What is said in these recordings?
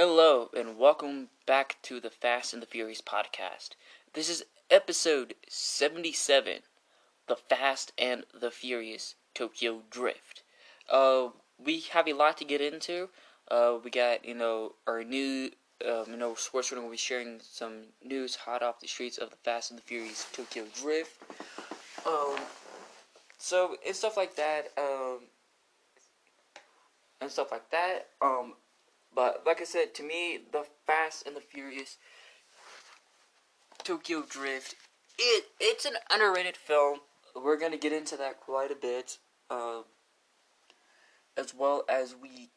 Hello, and welcome back to the Fast and the Furious podcast. This is episode 77 The Fast and the Furious Tokyo Drift. Uh, we have a lot to get into. Uh, we got, you know, our new, um, you know, going to be sharing some news hot off the streets of the Fast and the Furious Tokyo Drift. Um, so, and stuff like that, um, and stuff like that, um, but like I said, to me, the Fast and the Furious Tokyo Drift, it it's an underrated film. We're gonna get into that quite a bit, uh, as well as we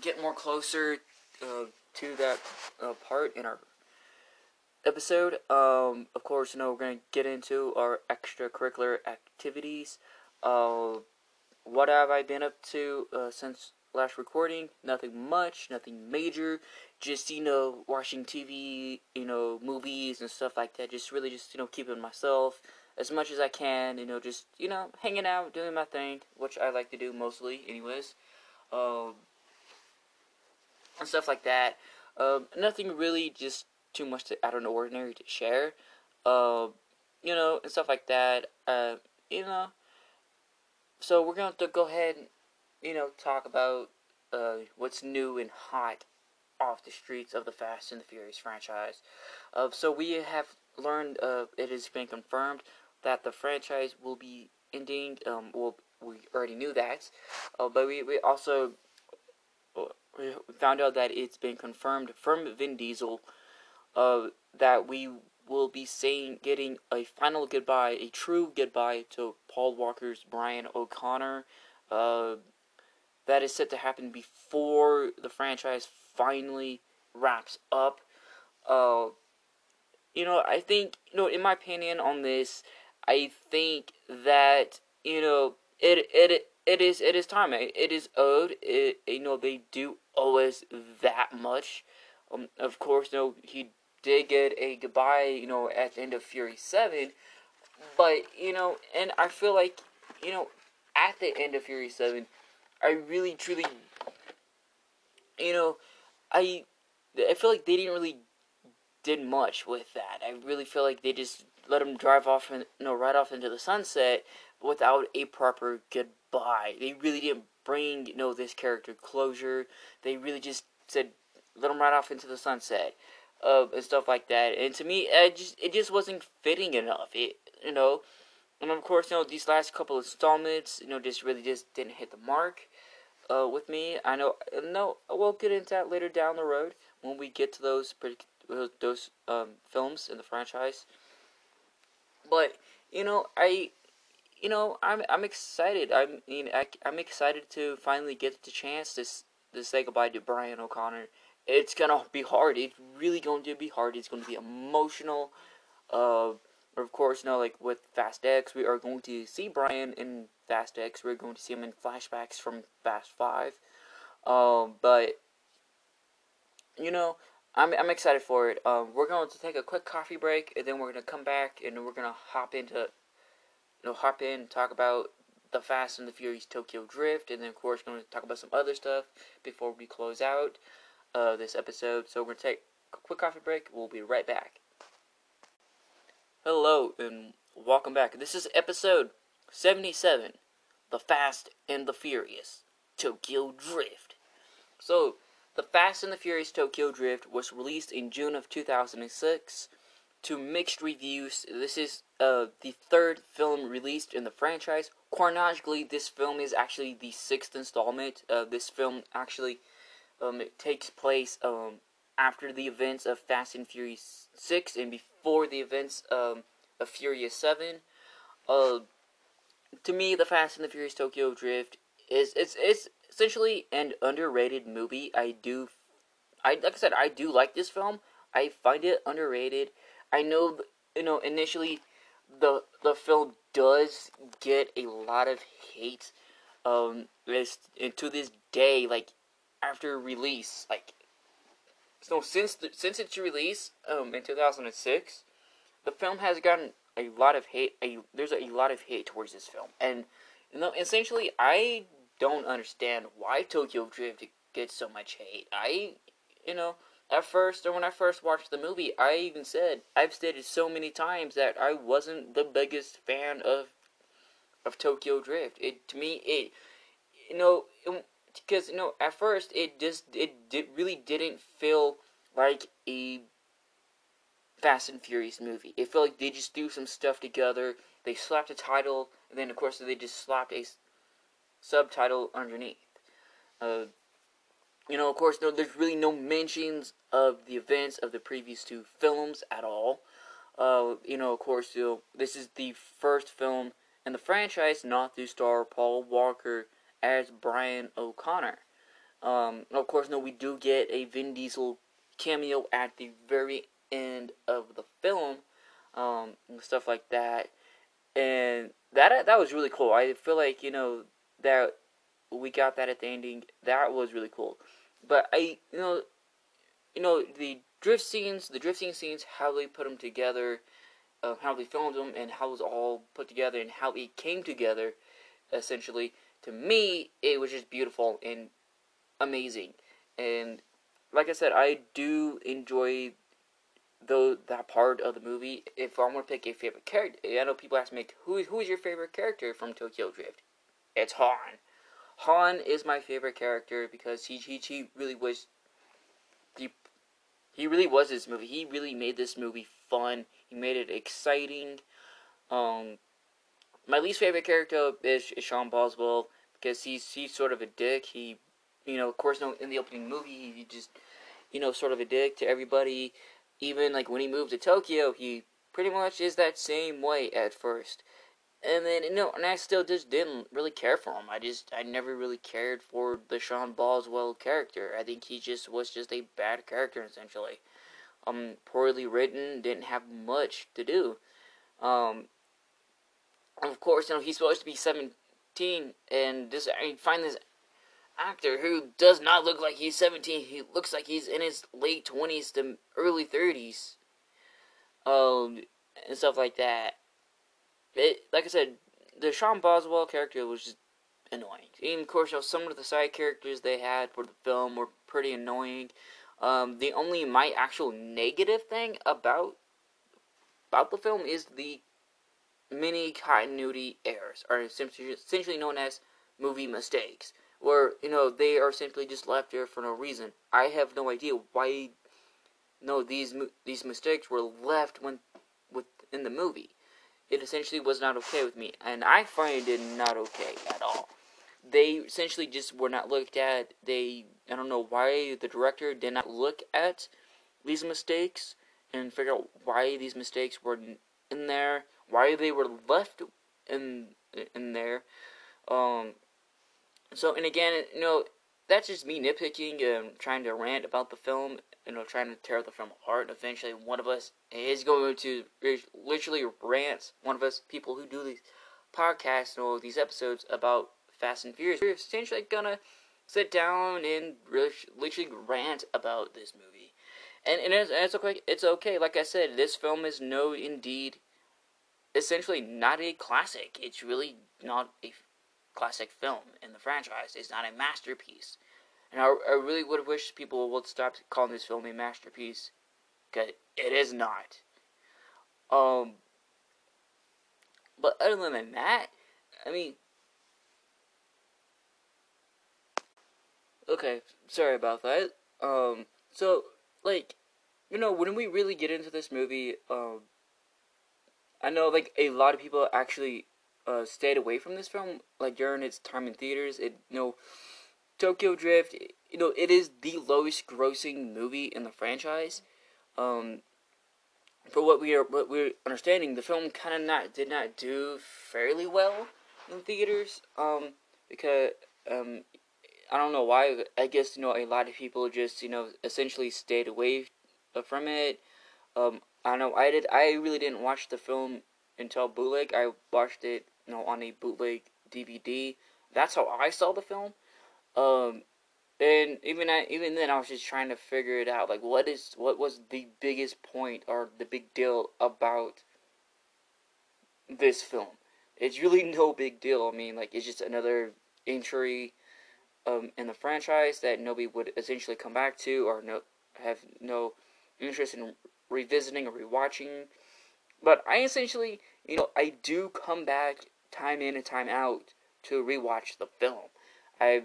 get more closer uh, to that uh, part in our episode. Um, of course, you know we're gonna get into our extracurricular activities. Uh, what have I been up to uh, since last recording. Nothing much, nothing major. Just you know, watching TV, you know, movies and stuff like that. Just really, just you know, keeping myself as much as I can. You know, just you know, hanging out, doing my thing, which I like to do mostly, anyways. Um, and stuff like that. Um, nothing really, just too much to, out of the ordinary to share. Uh, you know, and stuff like that. Uh, you know. So we're going to go ahead you know, talk about uh, what's new and hot off the streets of the Fast and the Furious franchise. Uh, so we have learned, uh, it has been confirmed that the franchise will be ending. Um, well, we already knew that, uh, but we, we also uh, found out that it's been confirmed from Vin Diesel uh, that we will be saying getting a final goodbye, a true goodbye to Paul Walker's Brian O'Connor. Uh, that is set to happen before the franchise finally wraps up. Uh, you know, I think, you know, in my opinion on this, I think that, you know, it it it is it is time. It is owed. It, you know, they do owe us that much. Um, of course, you know, he did get a goodbye, you know, at the end of Fury 7. But, you know, and I feel like, you know, at the end of Fury 7, I really truly, you know, I I feel like they didn't really did much with that. I really feel like they just let him drive off and you know right off into the sunset without a proper goodbye. They really didn't bring you know this character closure. They really just said let him right off into the sunset. Uh, and stuff like that, and to me, it just it just wasn't fitting enough. It you know, and of course, you know, these last couple installments, you know, just really just didn't hit the mark uh, with me. I know, no, we'll get into that later down the road when we get to those those um, films in the franchise. But you know, I, you know, I'm I'm excited. I mean, I, I'm excited to finally get the chance to to say goodbye to Brian O'Connor. It's gonna be hard. It's really going to be hard. It's going to be emotional. Uh, of course, you know, like with Fast X, we are going to see Brian in Fast X. We're going to see him in flashbacks from Fast Five. Um, but you know, I'm I'm excited for it. Um, we're going to take a quick coffee break, and then we're gonna come back, and we're gonna hop into, you know, hop in, talk about the Fast and the Furious Tokyo Drift, and then of course, going to talk about some other stuff before we close out uh, this episode. So we're gonna take a quick coffee break. We'll be right back. Hello and welcome back. This is episode 77 The Fast and the Furious Tokyo Drift. So, The Fast and the Furious Tokyo Drift was released in June of 2006 to mixed reviews. This is uh, the third film released in the franchise. Chronologically, this film is actually the sixth installment. Uh, this film actually um, takes place um, after the events of Fast and Furious 6 and before the events um, of Furious 7. Uh, to me, The Fast and the Furious Tokyo Drift is it's it's essentially an underrated movie. I do, I like I said, I do like this film. I find it underrated. I know, you know, initially, the the film does get a lot of hate. Um, this and to this day, like after release, like so since the, since its release um, in 2006, the film has gotten a lot of hate. A there's a lot of hate towards this film, and you know, essentially, I don't understand why Tokyo Drift gets so much hate. I, you know, at first, or when I first watched the movie, I even said I've stated so many times that I wasn't the biggest fan of of Tokyo Drift. It to me, it you know, because you know, at first it just it did, really didn't feel like a Fast and Furious movie. It felt like they just threw some stuff together. They slapped a title, and then of course they just slapped a subtitle underneath. Uh, you know, of course, no, there's really no mentions of the events of the previous two films at all. Uh, you know, of course, you know, this is the first film in the franchise not to star Paul Walker as Brian O'Connor. Um, of course, no, we do get a Vin Diesel cameo at the very end of the film, um, and stuff like that, and that that was really cool. I feel like you know that we got that at the ending. That was really cool. But I, you know, you know the drift scenes, the drifting scenes, how they put them together, uh, how they filmed them, and how it was all put together, and how it came together. Essentially, to me, it was just beautiful and amazing. And like I said, I do enjoy though that part of the movie. If I want to pick a favorite character, I know people ask me who who is your favorite character from Tokyo Drift. It's Han. Han is my favorite character because he he, he really was he, he really was this movie. He really made this movie fun. He made it exciting. Um, my least favorite character is, is Sean Boswell because he's he's sort of a dick. He, you know, of course, no, in the opening movie, he just, you know, sort of a dick to everybody. Even like when he moved to Tokyo, he pretty much is that same way at first. And then you know, and I still just didn't really care for him. I just I never really cared for the Sean Boswell character. I think he just was just a bad character essentially. Um, poorly written, didn't have much to do. Um, of course, you know he's supposed to be seventeen, and this I find this actor who does not look like he's seventeen. He looks like he's in his late twenties to early thirties. Um, and stuff like that it, like I said, the Sean Boswell character was just annoying. And of course, you know, some of the side characters they had for the film were pretty annoying. Um, the only my actual negative thing about about the film is the many continuity errors, are essentially known as movie mistakes, where you know they are simply just left there for no reason. I have no idea why. No, these these mistakes were left when within the movie it essentially was not okay with me, and I find it not okay at all. They essentially just were not looked at. They, I don't know why the director did not look at these mistakes and figure out why these mistakes were in there, why they were left in in there. Um, so, and again, you know, that's just me nitpicking and trying to rant about the film you know, trying to tear the film apart. And Eventually, one of us is going to literally rant. One of us, people who do these podcasts or these episodes about Fast and Furious, we're essentially gonna sit down and literally rant about this movie. And, and it's, it's okay. It's okay. Like I said, this film is no, indeed, essentially not a classic. It's really not a classic film in the franchise. It's not a masterpiece. And I, I really would wish people would stop calling this film a masterpiece. Because it is not. Um, but other than that, I mean, okay, sorry about that. Um, so like, you know, when we really get into this movie, um, I know like a lot of people actually uh, stayed away from this film like during its time in theaters. It you know Tokyo Drift, you know, it is the lowest grossing movie in the franchise. Um, for what we are, what we're understanding, the film kind of not did not do fairly well in theaters. Um, because um, I don't know why. I guess you know a lot of people just you know essentially stayed away from it. Um, I don't know. I did. I really didn't watch the film until bootleg. I watched it, you know, on a bootleg DVD. That's how I saw the film. Um, and even I, even then, I was just trying to figure it out. Like, what is what was the biggest point or the big deal about this film? It's really no big deal. I mean, like, it's just another entry um, in the franchise that nobody would essentially come back to or no have no interest in revisiting or rewatching. But I essentially, you know, I do come back time in and time out to rewatch the film. I,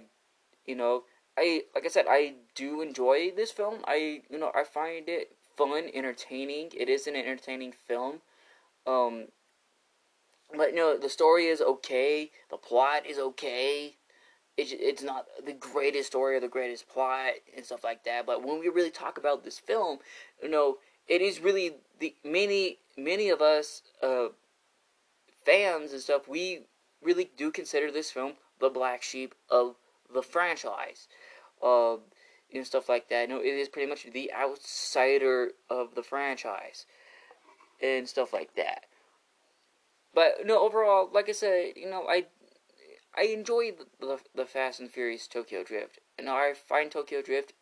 you know, I like I said, I do enjoy this film. I, you know, I find it fun, entertaining. It is an entertaining film. Um, but you know, the story is okay. The plot is okay. It's it's not the greatest story or the greatest plot and stuff like that. But when we really talk about this film, you know, it is really the many many of us uh, fans and stuff. We really do consider this film the black sheep of the franchise, uh, and stuff like that. No, it is pretty much the outsider of the franchise, and stuff like that. But no, overall, like I said, you know, I I enjoy the, the, the Fast and Furious Tokyo Drift. And I find Tokyo Drift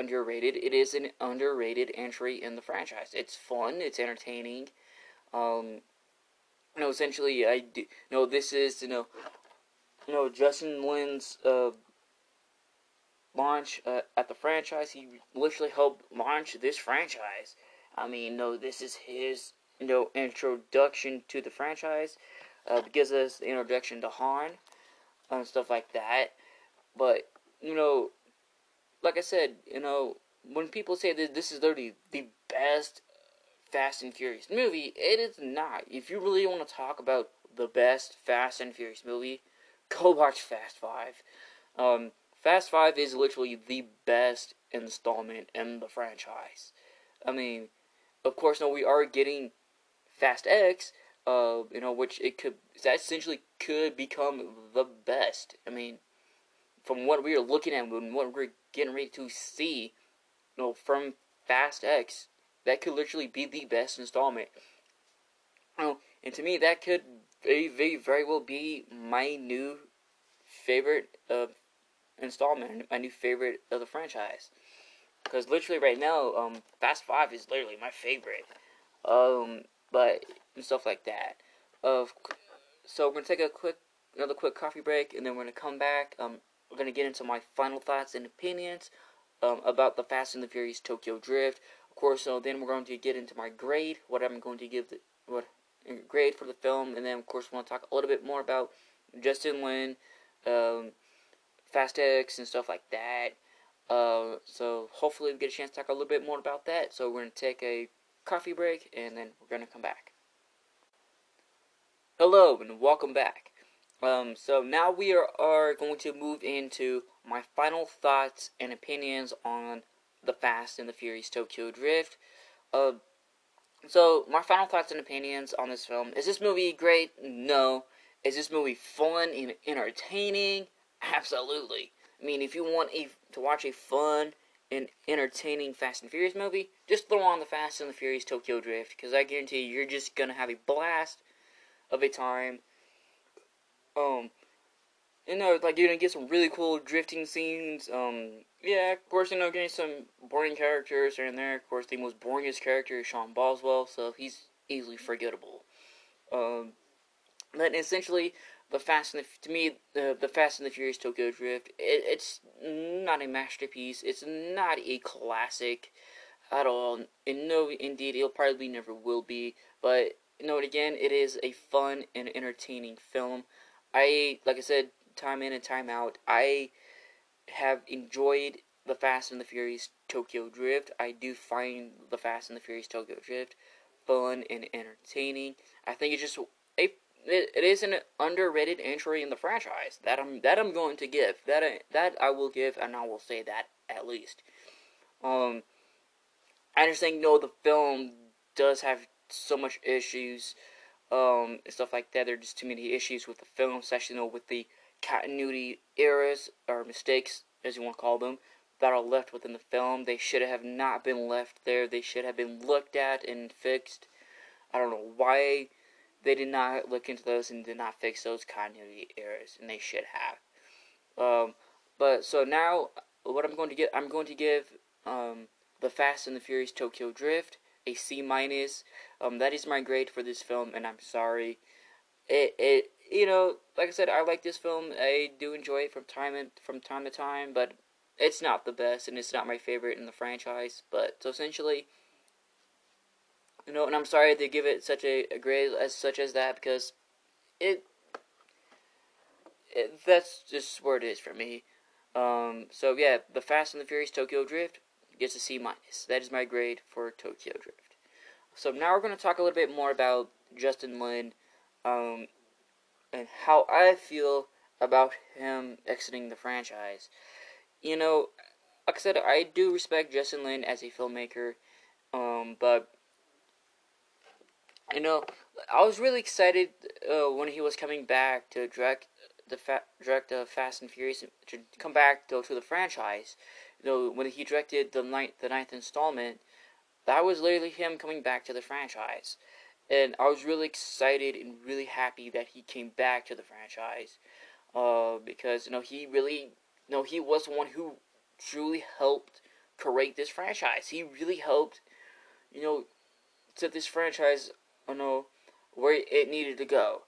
underrated. It is an underrated entry in the franchise. It's fun. It's entertaining. Um, you know, essentially, I do, you know this is you know, you know Justin Lin's uh, launch uh, at the franchise. He literally helped launch this franchise. I mean, no, this is his you know introduction to the franchise. Uh, gives us the introduction to Han and stuff like that. But you know, like I said, you know, when people say that this is literally the best Fast and Furious movie, it is not. If you really want to talk about the best Fast and Furious movie, go watch Fast Five. Um, Fast Five is literally the best installment in the franchise. I mean, of course, no, we are getting Fast X, uh, you know, which it could that essentially could become the best. I mean, from what we are looking at and what we're getting ready to see, you know, from Fast X, that could literally be the best installment. You know, and to me, that could very, very, very well be my new favorite uh, installment, my new favorite of the franchise. Because literally right now, um, Fast Five is literally my favorite. Um, but and stuff like that. Of so we're gonna take a quick another quick coffee break, and then we're gonna come back. Um, we're gonna get into my final thoughts and opinions um, about the Fast and the Furious Tokyo Drift. Of course, so then we're going to get into my grade, what I'm going to give the what grade for the film, and then of course we want to talk a little bit more about Justin Lin, um, Fast X, and stuff like that. Uh, so hopefully we get a chance to talk a little bit more about that. So we're gonna take a coffee break, and then we're gonna come back. Hello and welcome back. Um, so now we are, are going to move into my final thoughts and opinions on the Fast and the Furious Tokyo Drift. Uh, so my final thoughts and opinions on this film: Is this movie great? No. Is this movie fun and entertaining? Absolutely. I mean, if you want a to watch a fun and entertaining Fast and Furious movie, just throw on the Fast and the Furious Tokyo Drift because I guarantee you, you're just gonna have a blast of a time. Um, you know, like you're gonna get some really cool drifting scenes. Um, yeah, of course, you know, getting some boring characters here and there. Of course, the most boringest character is Sean Boswell, so he's easily forgettable. Um, but essentially, the Fast and the, to me, the the Fast and the Furious Tokyo Drift, it, it's not a masterpiece. It's not a classic at all. And no, indeed, it'll probably never will be. But you know, again, it is a fun and entertaining film. I, like I said, time in and time out, I have enjoyed the Fast and the Furious Tokyo Drift. I do find the Fast and the Furious Tokyo Drift fun and entertaining. I think it's just a it, it is an underrated entry in the franchise that I'm that I'm going to give that I, that I will give and I will say that at least. Um, I understand. No, the film does have so much issues, um, and stuff like that. There are just too many issues with the film, especially you know, with the continuity errors or mistakes, as you want to call them, that are left within the film. They should have not been left there. They should have been looked at and fixed. I don't know why they did not look into those and did not fix those continuity errors, and they should have. Um, but so now, what I'm going to get, I'm going to give um, the Fast and the Furious Tokyo Drift a C minus. Um, that is my grade for this film, and I'm sorry. It it you know, like I said, I like this film. I do enjoy it from time and from time to time, but it's not the best, and it's not my favorite in the franchise. But so essentially, you know, and I'm sorry to give it such a, a grade as such as that because it, it that's just where it is for me. Um, so yeah, the Fast and the Furious Tokyo Drift gets a C minus. That is my grade for Tokyo Drift. So now we're going to talk a little bit more about Justin Lin, um, and how I feel about him exiting the franchise. You know, like I said, I do respect Justin Lin as a filmmaker, um, but you know, I was really excited uh, when he was coming back to direct the fa- direct uh, Fast and Furious to come back to, to the franchise. You know, when he directed the ninth the ninth installment, that was literally him coming back to the franchise, and I was really excited and really happy that he came back to the franchise, uh, because you know he really, you know, he was the one who truly helped create this franchise. He really helped, you know, set this franchise, you know, where it needed to go.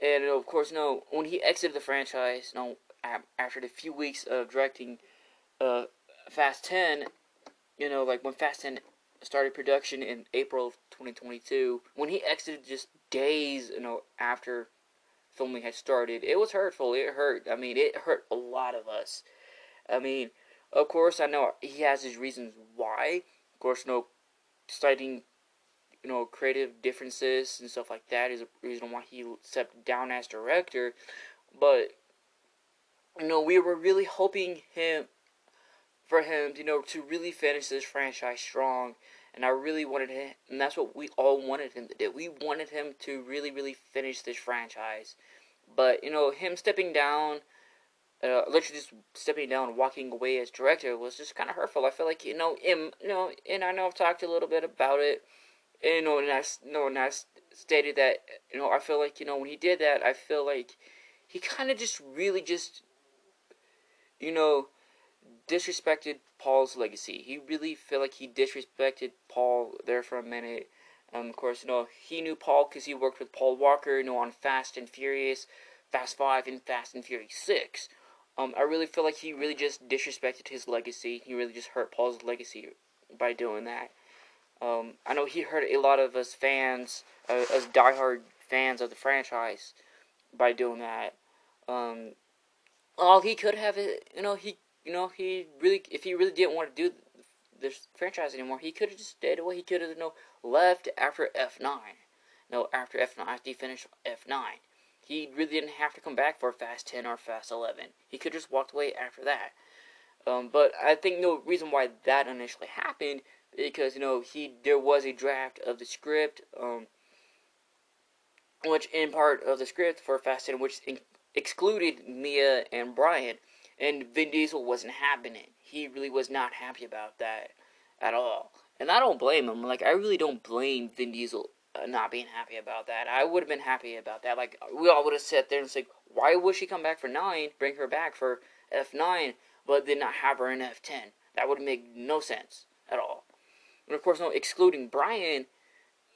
And you know, of course, you no, when he exited the franchise, no, after the few weeks of directing uh, Fast 10, you know, like when Fast 10 started production in April of 2022, when he exited just days, you know, after filming had started, it was hurtful. It hurt. I mean, it hurt a lot of us. I mean, of course, I know he has his reasons why. Of course, no, citing you know, creative differences and stuff like that is a reason why he stepped down as director. But you know, we were really hoping him for him, you know, to really finish this franchise strong. And I really wanted him, and that's what we all wanted him to do. We wanted him to really, really finish this franchise. But you know, him stepping down, uh, literally just stepping down, walking away as director was just kind of hurtful. I feel like you know, him, you know, and I know I've talked a little bit about it and, you know, and I, you know, and I stated that, you know, I feel like, you know, when he did that, I feel like he kind of just really just, you know, disrespected Paul's legacy. He really felt like he disrespected Paul there for a minute. Um, of course, you know, he knew Paul because he worked with Paul Walker, you know, on Fast and Furious, Fast 5, and Fast and Furious 6. Um, I really feel like he really just disrespected his legacy. He really just hurt Paul's legacy by doing that. Um, I know he hurt a lot of us fans, uh, us diehard fans of the franchise, by doing that. Um, all he could have, you know, he, you know, he really, if he really didn't want to do this franchise anymore, he could have just stayed away. He could have, you know, left after F nine. No, after F nine, after he finished F nine, he really didn't have to come back for Fast ten or Fast eleven. He could just walked away after that. Um, but I think no reason why that initially happened because you know he there was a draft of the script, um, which in part of the script for Fast and which in, excluded Mia and Brian, and Vin Diesel wasn't having it. He really was not happy about that at all, and I don't blame him. Like I really don't blame Vin Diesel uh, not being happy about that. I would have been happy about that. Like we all would have sat there and said, why would she come back for nine? Bring her back for F nine, but then not have her in F ten. That would make no sense at all. And of course, no, excluding Brian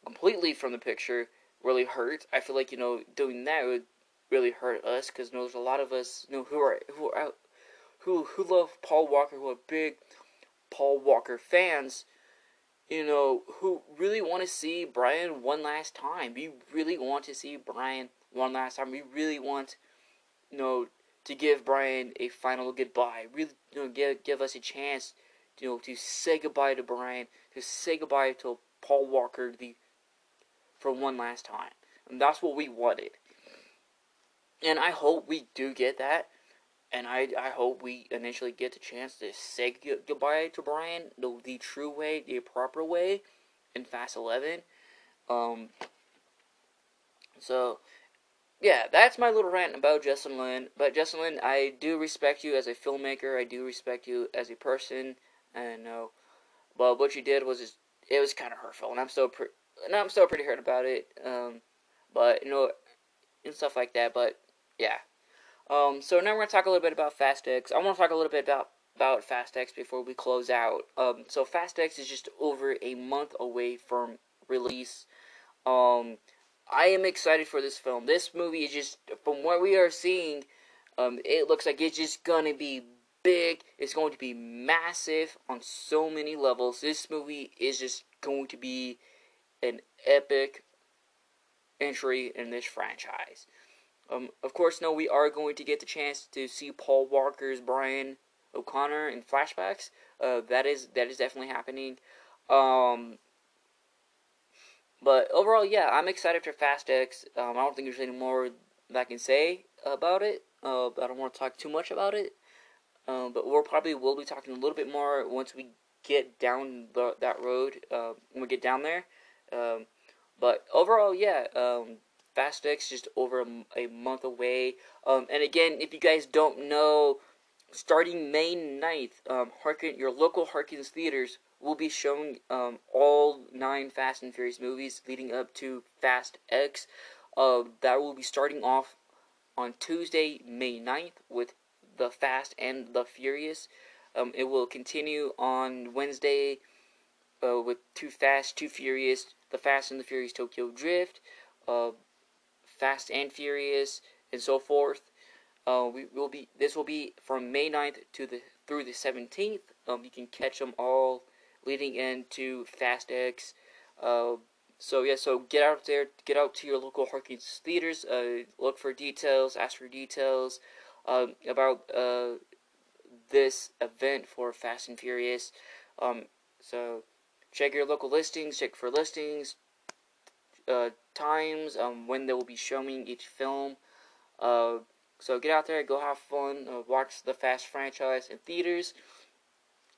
completely from the picture really hurt. I feel like you know doing that would really hurt us because you know, there's a lot of us you know who are who are who who love Paul Walker, who are big Paul Walker fans. You know who really want to see Brian one last time. We really want to see Brian one last time. We really want you know to give Brian a final goodbye. Really, you know, give give us a chance you know, to say goodbye to Brian, to say goodbye to Paul Walker the for one last time. And that's what we wanted. And I hope we do get that. And I, I hope we initially get the chance to say goodbye to Brian the, the true way, the proper way in Fast 11. Um, so, yeah, that's my little rant about Justin Lin. But Justin Lin, I do respect you as a filmmaker. I do respect you as a person. And no, well, what you did was just, it was kind of hurtful, and I'm still pre- and I'm still pretty hurt about it. Um, but you know, and stuff like that. But yeah. Um, so now we're gonna talk a little bit about Fast X. I want to talk a little bit about about Fast X before we close out. Um, so Fast X is just over a month away from release. Um, I am excited for this film. This movie is just, from what we are seeing, um, it looks like it's just gonna be big. It's going to be massive on so many levels. This movie is just going to be an epic entry in this franchise. Um, of course, no, we are going to get the chance to see Paul Walker's Brian O'Connor in flashbacks. Uh, that is that is definitely happening. Um, but overall, yeah, I'm excited for Fast X. Um, I don't think there's any more that I can say about it. Uh, I don't want to talk too much about it. Um, but we'll probably will be talking a little bit more once we get down the, that road. Uh, when we get down there. Um, but overall, yeah, um, Fast X just over a, a month away. Um, and again, if you guys don't know, starting May 9th, um, Harkin, your local Harkins theaters will be showing um, all nine Fast and Furious movies leading up to Fast X. Uh, that will be starting off on Tuesday, May 9th, with The Fast and the Furious. Um, it will continue on Wednesday uh, with Too Fast, Too Furious, The Fast and the Furious Tokyo Drift, uh, Fast and Furious, and so forth. Uh, we will be. This will be from May 9th to the through the 17th. Um, you can catch them all leading into Fast X. Uh, so yeah, so get out there, get out to your local Harkins theaters. Uh, look for details, ask for details um, about uh, this event for Fast and Furious. Um, so check your local listings, check for listings, uh, times, um, when they will be showing each film. Uh, so get out there, go have fun, uh, watch the Fast franchise in theaters,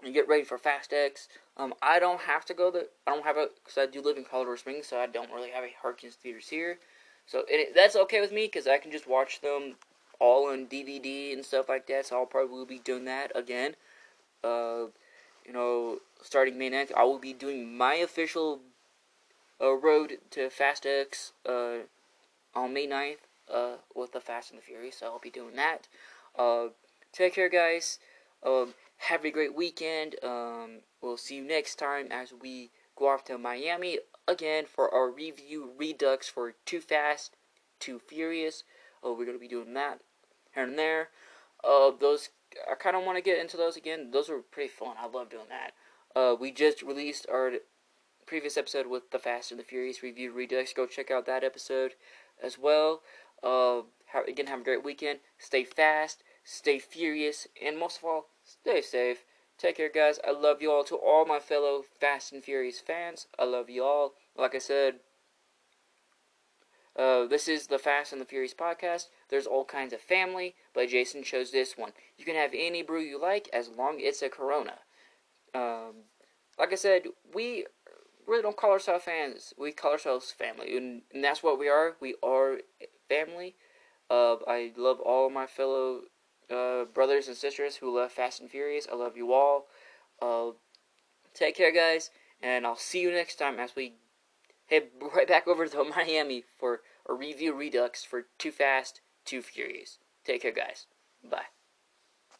and get ready for Fast X. Um, I don't have to go there. I don't have a because I do live in Colorado Springs, so I don't really have a Harkins theaters here. So it, that's okay with me because I can just watch them all on DVD and stuff like that. So I'll probably be doing that again. Uh, you know, starting May 9th, I will be doing my official uh, road to Fast X uh, on May 9th uh, with the Fast and the Furious. So I'll be doing that. Uh, take care, guys. Um, have a great weekend. Um, we'll see you next time as we go off to Miami again for our review redux for Too Fast, Too Furious. Oh, we're gonna be doing that here and there. Uh, those I kind of want to get into those again. Those were pretty fun. I love doing that. Uh, we just released our previous episode with the Fast and the Furious review redux. Go check out that episode as well. Uh, have, again, have a great weekend. Stay fast, stay furious, and most of all, stay safe. Take care, guys. I love you all. To all my fellow Fast and Furious fans, I love you all. Like I said, uh, this is the Fast and the Furious podcast. There's all kinds of family, but Jason chose this one. You can have any brew you like as long it's a Corona. Um, like I said, we really don't call ourselves fans. We call ourselves family, and, and that's what we are. We are family. Uh, I love all my fellow uh, brothers and sisters who love Fast and Furious. I love you all. Uh, take care, guys, and I'll see you next time as we head right back over to Miami for a review redux for Too Fast, Too Furious. Take care, guys. Bye.